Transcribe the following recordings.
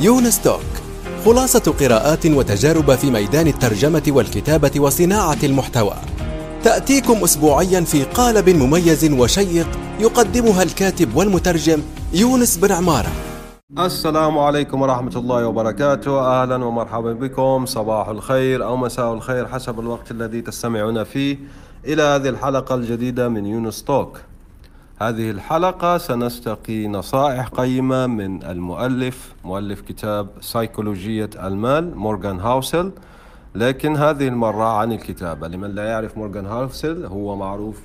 يونس توك خلاصة قراءات وتجارب في ميدان الترجمة والكتابة وصناعة المحتوى. تأتيكم أسبوعيا في قالب مميز وشيق يقدمها الكاتب والمترجم يونس بن عمارة. السلام عليكم ورحمة الله وبركاته. أهلا ومرحبا بكم. صباح الخير أو مساء الخير حسب الوقت الذي تستمعون فيه. إلى هذه الحلقة الجديدة من يونس توك هذه الحلقة سنستقي نصائح قيمة من المؤلف مؤلف كتاب سيكولوجية المال مورغان هاوسل. لكن هذه المرة عن الكتابة. لمن لا يعرف مورغان هاوسل هو معروف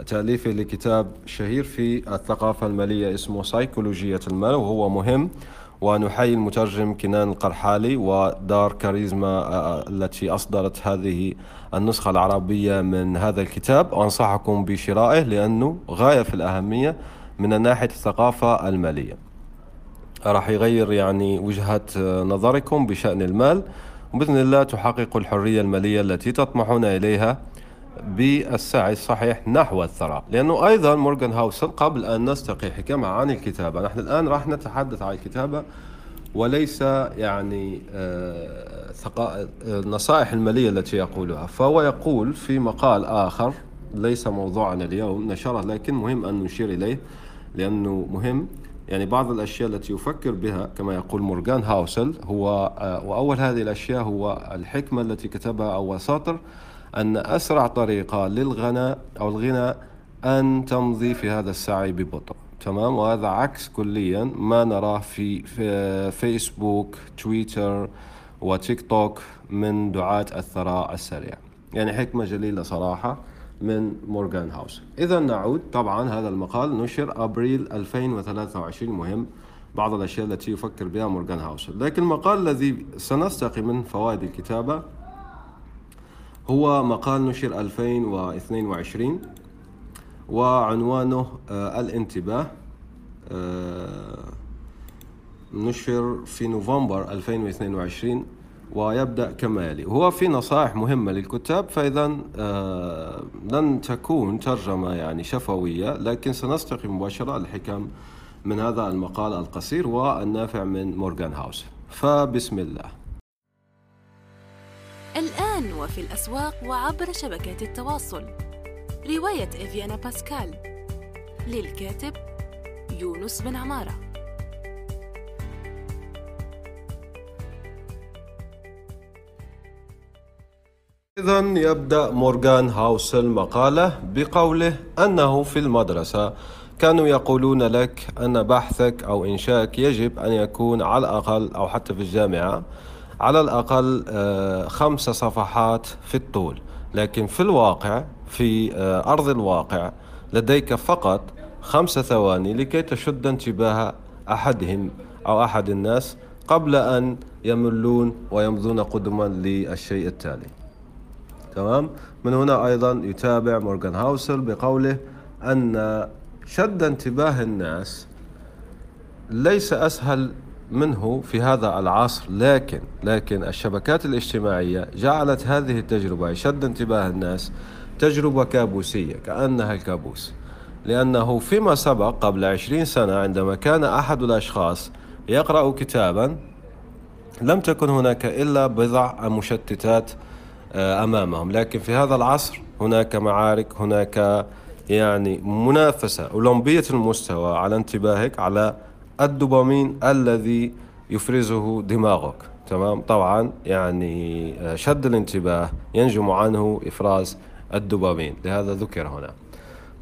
بتأليفه لكتاب شهير في الثقافة المالية اسمه سيكولوجية المال وهو مهم. ونحيي المترجم كنان القرحالي ودار كاريزما آه، آه، التي أصدرت هذه النسخة العربية من هذا الكتاب. وأنصحكم بشرائه لأنه غاية في الأهمية من ناحية الثقافة المالية. راح يغير يعني وجهة نظركم بشأن المال. وبإذن الله تحقق الحرية المالية التي تطمحون إليها. بالسعي الصحيح نحو الثراء. لأنه أيضا مورغان هاوسل قبل أن نستقي حكمة عن الكتابة. نحن الآن راح نتحدث عن الكتابة وليس يعني النصائح آه، المالية التي يقولها. فهو يقول في مقال آخر ليس موضوعنا اليوم نشره لكن مهم أن نشير إليه لأنه مهم. يعني بعض الأشياء التي يفكر بها كما يقول مورغان هاوسل هو آه، وأول هذه الأشياء هو الحكمة التي كتبها أول سطر أن أسرع طريقة للغنى أو الغنى أن تمضي في هذا السعي ببطء. تمام؟ وهذا عكس كليا ما نراه في, في فيسبوك تويتر وتيك توك من دعاة الثراء السريع. يعني حكمة جليلة صراحة من مورغان هاوس. إذا نعود. طبعا هذا المقال نشر أبريل 2023 مهم. بعض الأشياء التي يفكر بها مورغان هاوس. لكن المقال الذي سنستقي من فوائد الكتابة هو مقال نشر 2022 وعنوانه آه الانتباه آه نشر في نوفمبر 2022 ويبدأ كما يلي. هو في نصائح مهمة للكتاب فإذا آه لن تكون ترجمة يعني شفوية لكن سنستقي مباشرة الحكم من هذا المقال القصير والنافع من مورغان هاوس. فبسم الله. الآن وفي الأسواق وعبر شبكات التواصل. رواية إفيانا باسكال للكاتب يونس بن عمارة. إذا يبدأ مورغان هاوسل مقاله بقوله أنه في المدرسة. كانوا يقولون لك أن بحثك أو إنشائك يجب أن يكون على الأقل أو حتى في الجامعة. على الأقل آه، خمس صفحات في الطول. لكن في الواقع في آه، أرض الواقع لديك فقط خمس ثواني لكي تشد انتباه أحدهم أو أحد الناس قبل أن يملون ويمضون قدما للشيء التالي. تمام؟ من هنا أيضا يتابع مورغان هاوسل بقوله أن شد انتباه الناس ليس أسهل منه في هذا العصر لكن لكن الشبكات الاجتماعية جعلت هذه التجربة شد انتباه الناس تجربة كابوسية كأنها الكابوس. لأنه فيما سبق قبل عشرين سنة عندما كان أحد الأشخاص يقرأ كتابا لم تكن هناك إلا بضع مشتتات آه، أمامهم. لكن في هذا العصر هناك معارك هناك يعني منافسة أولمبية المستوى على انتباهك على الدوبامين الذي يفرزه دماغك. تمام؟ طبعا يعني آه، شد الانتباه ينجم عنه إفراز الدوبامين. لهذا ذكر هنا.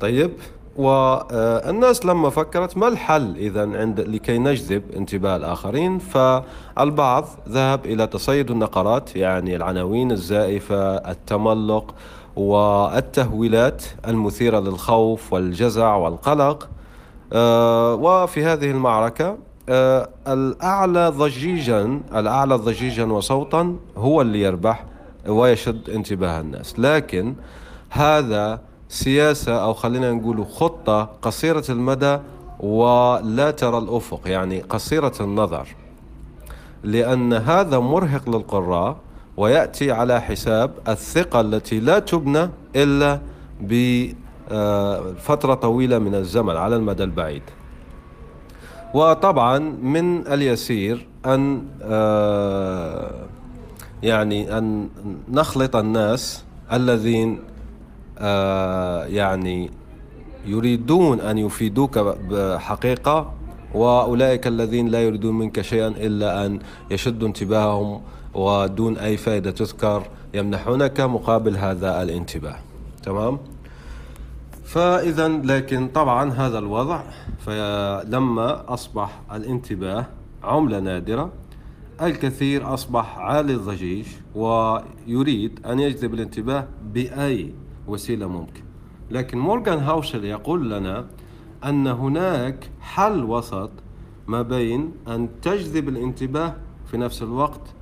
طيب والناس لما فكرت ما الحل إذا عند لكي نجذب انتباه الآخرين؟ فالبعض ذهب إلى تصيد النقرات يعني العناوين الزائفة التملق والتهويلات المثيرة للخوف والجزع والقلق. آه، وفي هذه المعركة آه، الأعلى ضجيجا الأعلى ضجيجا وصوتا هو اللي يربح ويشد انتباه الناس. لكن هذا سياسة أو خلينا نقول خطة قصيرة المدى ولا ترى الأفق يعني قصيرة النظر. لأن هذا مرهق للقراء ويأتي على حساب الثقة التي لا تبنى إلا بفترة طويلة من الزمن على المدى البعيد. وطبعا من اليسير أن آه، يعني أن نخلط الناس الذين آه، يعني يريدون أن يفيدوك بحقيقة وأولئك الذين لا يريدون منك شيئا إلا أن يشدوا انتباههم ودون أي فائدة تذكر يمنحونك مقابل هذا الانتباه. تمام؟ فإذا لكن طبعا هذا الوضع فلما أصبح الانتباه عملة نادرة الكثير أصبح عالي الضجيج ويريد أن يجذب الانتباه بأي وسيلة ممكن. لكن مورغان هاوشل يقول لنا أن هناك حل وسط ما بين أن تجذب الانتباه في نفس الوقت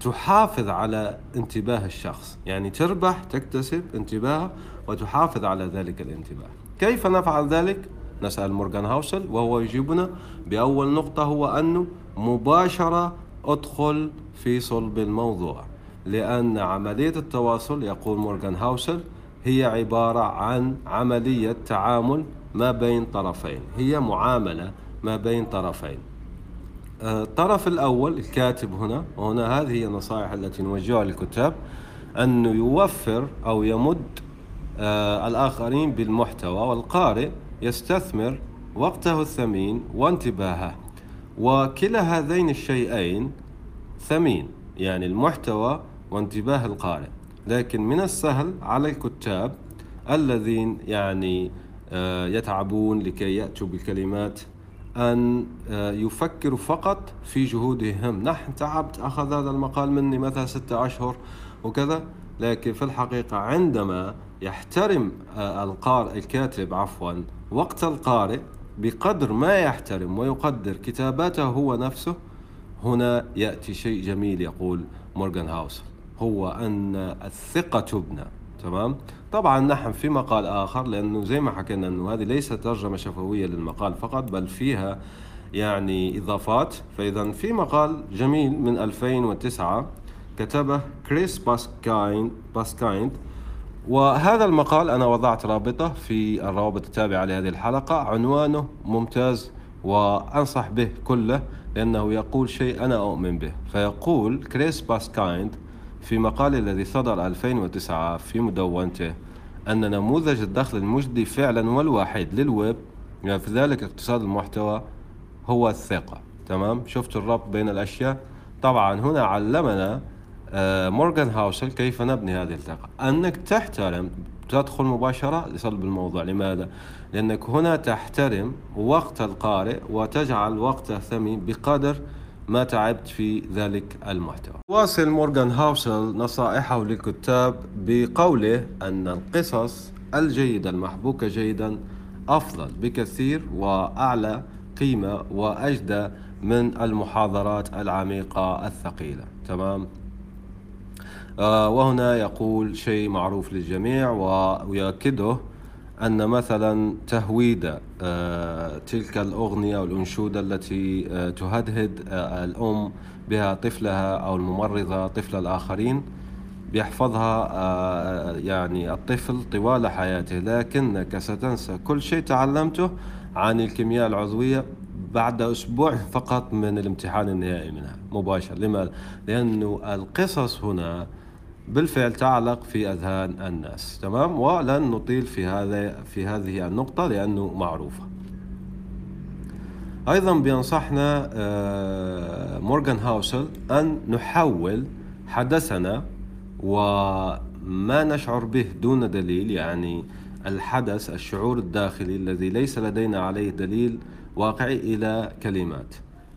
تحافظ على انتباه الشخص. يعني تربح تكتسب انتباهه وتحافظ على ذلك الانتباه كيف نفعل ذلك؟ نسأل مورغان هاوسل وهو يجيبنا بأول نقطة هو أنه مباشرة أدخل في صلب الموضوع لأن عملية التواصل يقول مورغان هاوسل هي عبارة عن عملية تعامل ما بين طرفين هي معاملة ما بين طرفين آه، الطرف الأول الكاتب هنا وهنا هذه هي النصائح التي نوجهها للكتاب أنه يوفر أو يمد الآخرين بالمحتوى والقارئ يستثمر وقته الثمين وانتباهه. وكلا هذين الشيئين ثمين يعني المحتوى وانتباه القارئ. لكن من السهل على الكتاب الذين يعني آه، يتعبون لكي يأتوا بالكلمات أن آه، يفكروا فقط في جهودهم. نحن تعبت أخذ هذا المقال مني مثلا ستة أشهر وكذا. لكن في الحقيقة عندما يحترم آه، القارئ الكاتب عفوا وقت القارئ بقدر ما يحترم ويقدر كتاباته هو نفسه هنا يأتي شيء جميل يقول مورغان هاوس. هو أن الثقة تبنى تمام؟ طبعا نحن في مقال آخر لأنه زي ما حكينا أنه هذه ليست ترجمة شفوية للمقال فقط بل فيها يعني إضافات. فإذا في مقال جميل من 2009 كتبه كريس باسكاين باسكايند. وهذا المقال أنا وضعت رابطه في الروابط التابعة لهذه الحلقة. عنوانه ممتاز وأنصح به كله لأنه يقول شيء أنا أؤمن به. فيقول كريس باسكايند في مقاله الذي صدر 2009 في مدونته أن نموذج الدخل المجدي فعلا والواعد للويب يعني في ذلك اقتصاد المحتوى هو الثقة. تمام؟ شفت الربط بين الأشياء؟ طبعا هنا علمنا مورغان هاوسل كيف نبني هذه الثقة؟ أنك تحترم تدخل مباشرة لصلب الموضوع. لماذا؟ لأنك هنا تحترم وقت القارئ وتجعل وقته ثمين بقدر ما تعبت في ذلك المحتوى. واصل مورغان هاوسل نصائحه للكتاب بقوله أن القصص الجيدة المحبوكة جيدا أفضل بكثير وأعلى قيمة وأجدى من المحاضرات العميقة الثقيلة. تمام؟ آه وهنا يقول شيء معروف للجميع ويؤكده أن مثلا تهويد آه، تلك الأغنية أو الأنشودة التي آه، تهدهد آه، الأم بها طفلها أو الممرضة طفل الآخرين بيحفظها يعني الطفل طوال حياته لكنك ستنسى كل شيء تعلمته عن الكيمياء العضوية بعد أسبوع فقط من الامتحان النهائي منها مباشر لماذا؟ لأنه القصص هنا بالفعل تعلق في أذهان الناس تمام؟ ولن نطيل في هذا في هذه النقطة لأنه معروفة. أيضا بينصحنا آه، مورغان هاوسل أن نحول حدثنا وما نشعر به دون دليل يعني الحدث الشعور الداخلي الذي ليس لدينا عليه دليل واقعي إلى كلمات.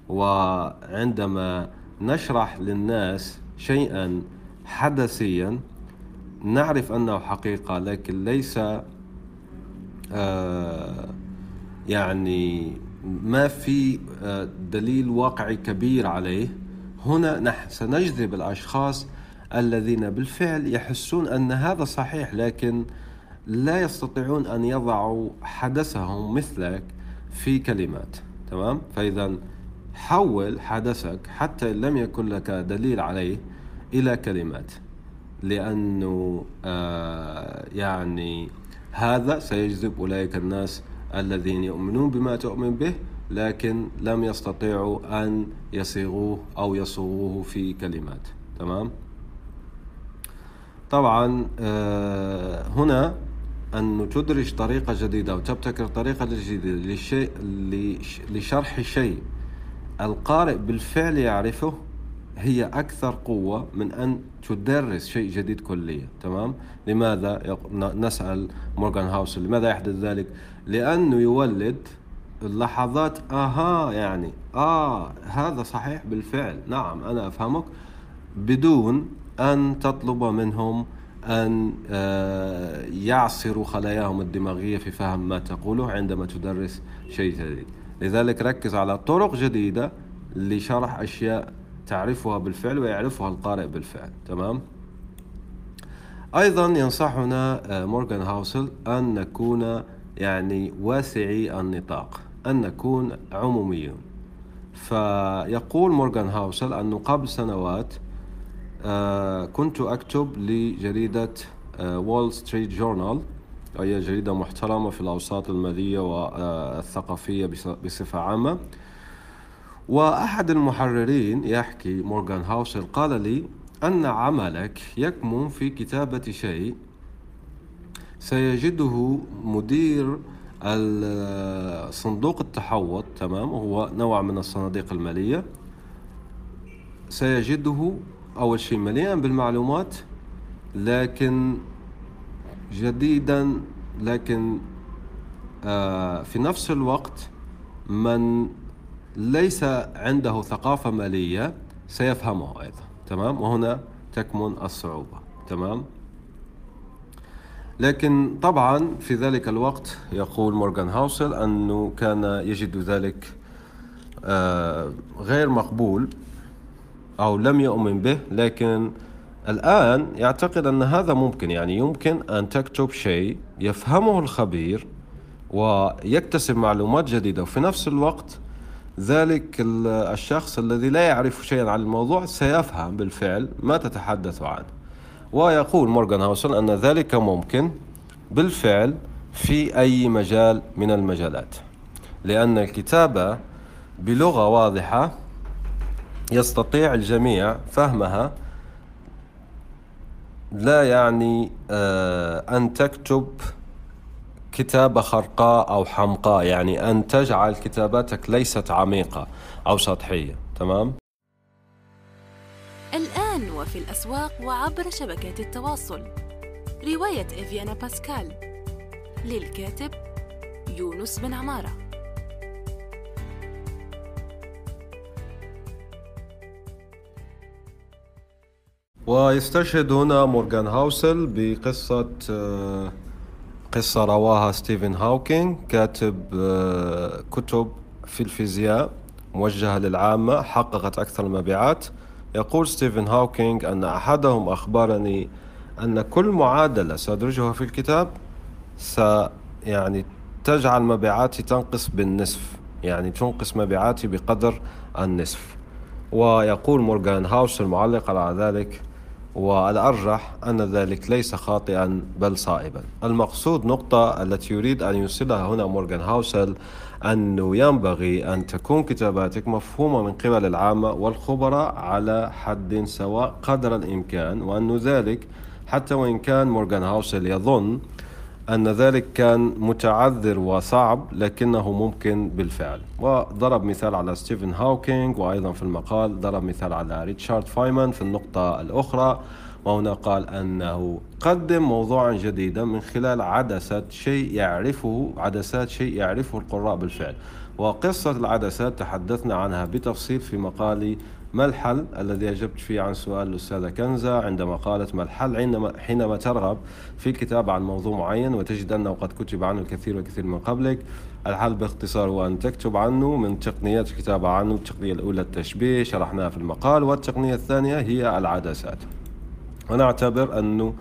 وعندما نشرح للناس شيئا حدثيا نعرف أنه حقيقة لكن ليس آه يعني ما في آه دليل واقعي كبير عليه. هنا نحن سنجذب الأشخاص الذين بالفعل يحسون أن هذا صحيح لكن لا يستطيعون أن يضعوا حدثهم مثلك في كلمات. تمام؟ فإذا حول حدثك حتى لم يكن لك دليل عليه. إلى كلمات. لأنه آه يعني هذا سيجذب أولئك الناس الذين يؤمنون بما تؤمن به لكن لم يستطيعوا أن يصيغوه أو يصوغوه في كلمات. تمام؟ طبعا آه، هنا أن تدرج طريقة جديدة وتبتكر طريقة جديدة للشيء لشرح شيء. القارئ بالفعل يعرفه هي أكثر قوة من أن تدرس شيء جديد كليا تمام؟ لماذا؟ نسأل مورغان هاوس لماذا يحدث ذلك؟ لأنه يولد اللحظات آها يعني آه هذا صحيح بالفعل نعم أنا أفهمك. بدون أن تطلب منهم أن آه، يعصروا خلاياهم الدماغية في فهم ما تقوله عندما تدرس شيء جديد. لذلك ركز على طرق جديدة لشرح أشياء تعرفها بالفعل ويعرفها القارئ بالفعل تمام؟ أيضا ينصحنا آه، مورغان هاوسل أن نكون يعني واسعي النطاق أن نكون عموميون. فيقول مورغان هاوسل أنه قبل سنوات آه، كنت أكتب لجريدة وول ستريت جورنال وهي جريدة محترمة في الأوساط المالية والثقافية بصفة عامة. وأحد المحررين يحكي مورغان هاوسل قال لي أن عملك يكمن في كتابة شيء سيجده مدير صندوق التحوط تمام؟ وهو نوع من الصناديق المالية. سيجده أول شيء مليئا بالمعلومات لكن جديدا لكن آه، في نفس الوقت من ليس عنده ثقافة مالية سيفهمه أيضا. تمام؟ وهنا تكمن الصعوبة. تمام؟ لكن طبعا في ذلك الوقت يقول مورغان هاوسل أنه كان يجد ذلك آه، غير مقبول أو لم يؤمن به لكن الآن يعتقد أن هذا ممكن. يعني يمكن أن تكتب شيء يفهمه الخبير ويكتسب معلومات جديدة. وفي نفس الوقت ذلك الشخص الذي لا يعرف شيئا عن الموضوع سيفهم بالفعل ما تتحدث عنه. ويقول مورغان هاوسن أن ذلك ممكن بالفعل في أي مجال من المجالات. لأن الكتابة بلغة واضحة يستطيع الجميع فهمها. لا يعني آه، أن تكتب كتابة خرقاء أو حمقاء يعني أن تجعل كتاباتك ليست عميقة أو سطحية تمام؟ الآن وفي الأسواق وعبر شبكات التواصل. رواية إفيانا باسكال. للكاتب يونس بن عمارة. ويستشهد هنا مورغان هاوسل بقصة آه، قصة رواها ستيفن هاوكينج كاتب آه، كتب في الفيزياء موجهة للعامة حققت أكثر المبيعات. يقول ستيفن هاوكينج أن أحدهم أخبرني أن كل معادلة سأدرجها في الكتاب س يعني تجعل مبيعاتي تنقص بالنصف يعني تنقص مبيعاتي بقدر النصف. ويقول مورغان هاوسل معلقا على ذلك والأرجح أن ذلك ليس خاطئا بل صائبا. المقصود نقطة التي يريد أن يوصلها هنا مورغان هاوسل أنه ينبغي أن تكون كتاباتك مفهومة من قبل العامة والخبراء على حد سواء قدر الإمكان وأن ذلك حتى وإن كان مورغان هاوسل يظن أن ذلك كان متعذر وصعب لكنه ممكن بالفعل. وضرب مثال على ستيفن هاوكينج وأيضا في المقال ضرب مثال على ريتشارد فاينمان في النقطة الأخرى وهنا قال أنه قدم موضوعا جديدا من خلال عدسة شيء يعرفه عدسات شيء يعرفه القراء بالفعل. وقصة العدسات تحدثنا عنها بتفصيل في مقالي ما الحل الذي أجبت فيه عن سؤال الأستاذة كنزة عندما قالت ما الحل عندما حينما ترغب في الكتابة عن موضوع معين وتجد أنه قد كتب عنه الكثير والكثير من قبلك؟ الحل باختصار هو أن تكتب عنه من تقنيات الكتابة عنه التقنية الأولى التشبيه شرحناها في المقال والتقنية الثانية هي العدسات. ونعتبر أنه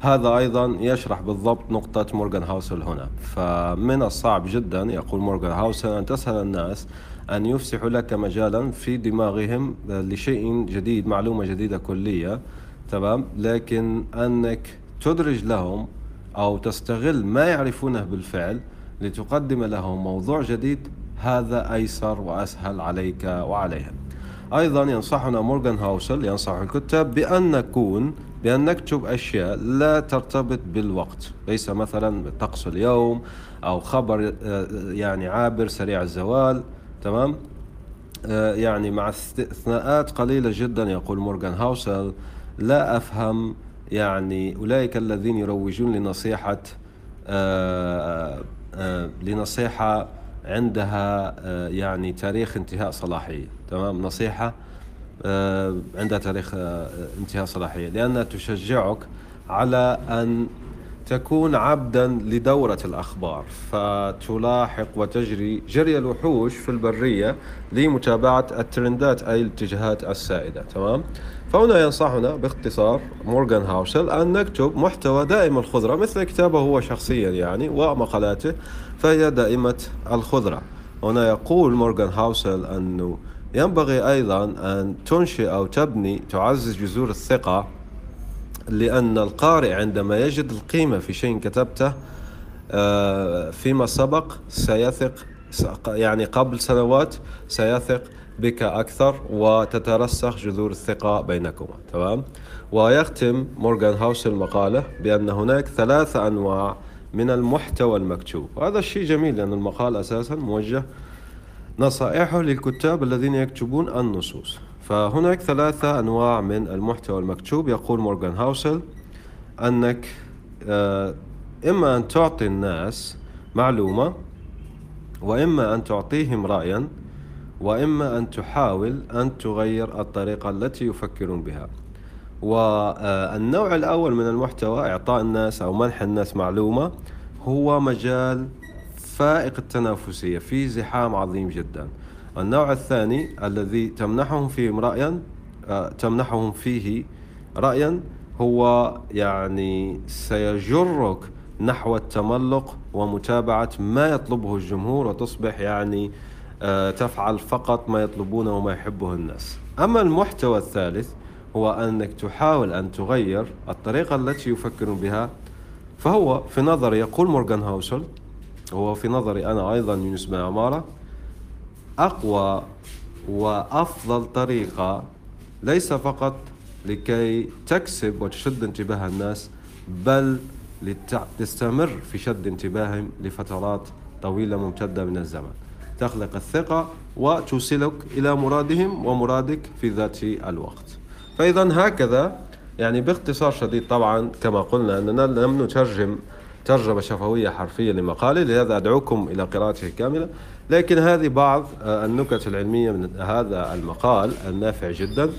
هذا أيضا يشرح بالضبط نقطة مورغان هاوسل هنا. فمن الصعب جدا يقول مورغان هاوسل أن تسأل الناس أن يفسحوا لك مجالا في دماغهم لشيء جديد معلومة جديدة كلية تمام؟ لكن أنك تدرج لهم أو تستغل ما يعرفونه بالفعل لتقدم لهم موضوع جديد هذا أيسر وأسهل عليك وعليهم. أيضا ينصحنا مورغان هاوسل ينصح الكتاب بأن نكون بأن نكتب أشياء لا ترتبط بالوقت. ليس مثلا طقس اليوم أو خبر آه، يعني عابر سريع الزوال. تمام؟ آه، يعني مع استثناءات قليلة جدا يقول مورغان هاوسل لا أفهم يعني أولئك الذين يروجون لنصيحة آه، لنصيحة عندها يعني تاريخ انتهاء صلاحية. تمام؟ نصيحة عندها تاريخ انتهاء صلاحية. لأنها تشجعك على أن تكون عبدا لدورة الأخبار فتلاحق وتجري جري الوحوش في البرية لمتابعة الترندات أي الاتجاهات السائدة تمام؟ فهنا ينصحنا باختصار مورغان هاوسل أن نكتب محتوى دائم الخضرة مثل كتابه هو شخصيا يعني ومقالاته فهي دائمة الخضرة. هنا يقول مورغان هاوسل أنه ينبغي أيضا أن تنشئ أو تبني تعزز جذور الثقة لأن القارئ عندما يجد القيمة في شيء كتبته آه، فيما سبق سيثق يعني قبل سنوات سيثق بك أكثر وتترسخ جذور الثقة بينكما تمام؟ ويختم مورغان هاوس المقالة بأن هناك ثلاثة أنواع من المحتوى المكتوب. وهذا الشيء جميل لأن المقال أساسا موجه نصائحه للكتاب الذين يكتبون النصوص. فهناك ثلاثة أنواع من المحتوى المكتوب. يقول مورغان هاوسل أنك آه، إما أن تعطي الناس معلومة وإما أن تعطيهم رأيا وإما أن تحاول أن تغير الطريقة التي يفكرون بها. والنوع الأول من المحتوى إعطاء الناس أو منح الناس معلومة هو مجال فائق التنافسية في زحام عظيم جدا. النوع الثاني الذي تمنحهم فيه رأيا آه، تمنحهم فيه رأيا هو يعني سيجرك نحو التملق ومتابعة ما يطلبه الجمهور وتصبح يعني آه، تفعل فقط ما يطلبونه وما يحبه الناس. أما المحتوى الثالث هو أنك تحاول أن تغير الطريقة التي يفكرون بها فهو في نظري يقول مورغان هاوسل هو في نظري أنا أيضا يونس بن عمارة أقوى وأفضل طريقة ليس فقط لكي تكسب وتشد انتباه الناس بل لتستمر في شد انتباههم لفترات طويلة ممتدة من الزمن. تخلق الثقة وتوصلك إلى مرادهم ومرادك في ذات الوقت. فإذا هكذا يعني باختصار شديد طبعا كما قلنا أننا لم نترجم ترجمة شفوية حرفية لمقالي لهذا أدعوكم إلى قراءته كاملة. لكن هذه بعض آه، النكت العلمية من هذا المقال النافع جدا.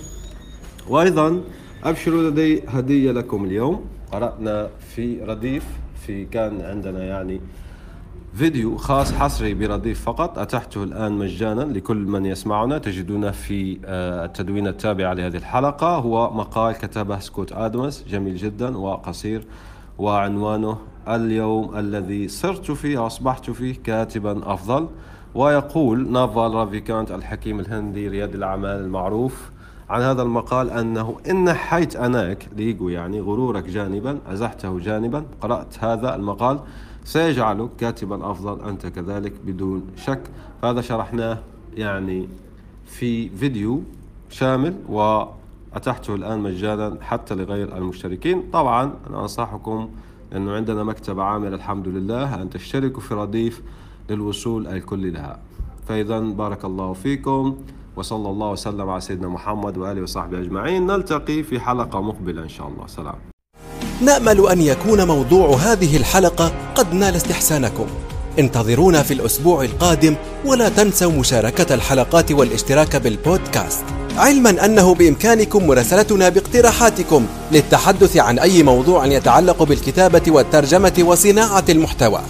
وأيضا أبشروا لدي هدية لكم اليوم. قرأنا في رديف في كان عندنا يعني فيديو خاص حصري برديف فقط. أتحته الآن مجانا لكل من يسمعنا. تجدونه في آه، التدوين التابع لهذه الحلقة. هو مقال كتبه سكوت آدمز. جميل جدا وقصير وعنوانه اليوم الذي صرت فيه أصبحت فيه كاتبا أفضل. ويقول نافال رافيكانت الحكيم الهندي رياد الأعمال المعروف عن هذا المقال أنه إن نحيت أناك ليجو يعني غرورك جانبا أزحته جانبا قرأت هذا المقال سيجعلك كاتبا أفضل أنت كذلك بدون شك. فهذا شرحناه يعني في فيديو شامل وأتحته الآن مجانا حتى لغير المشتركين. طبعا أنا أنصحكم لأنه عندنا مكتبة عاملة الحمد لله أن تشتركوا في رديف للوصول الكلي لها فإذا بارك الله فيكم وصلى الله وسلم على سيدنا محمد وآله وصحبه أجمعين. نلتقي في حلقة مقبلة إن شاء الله. سلام. نأمل أن يكون موضوع هذه الحلقة قد نال استحسانكم. انتظرونا في الأسبوع القادم ولا تنسوا مشاركة الحلقات والاشتراك بالبودكاست. علما أنه بإمكانكم مراسلتنا باقتراحاتكم للتحدث عن أي موضوع يتعلق بالكتابة والترجمة وصناعة المحتوى.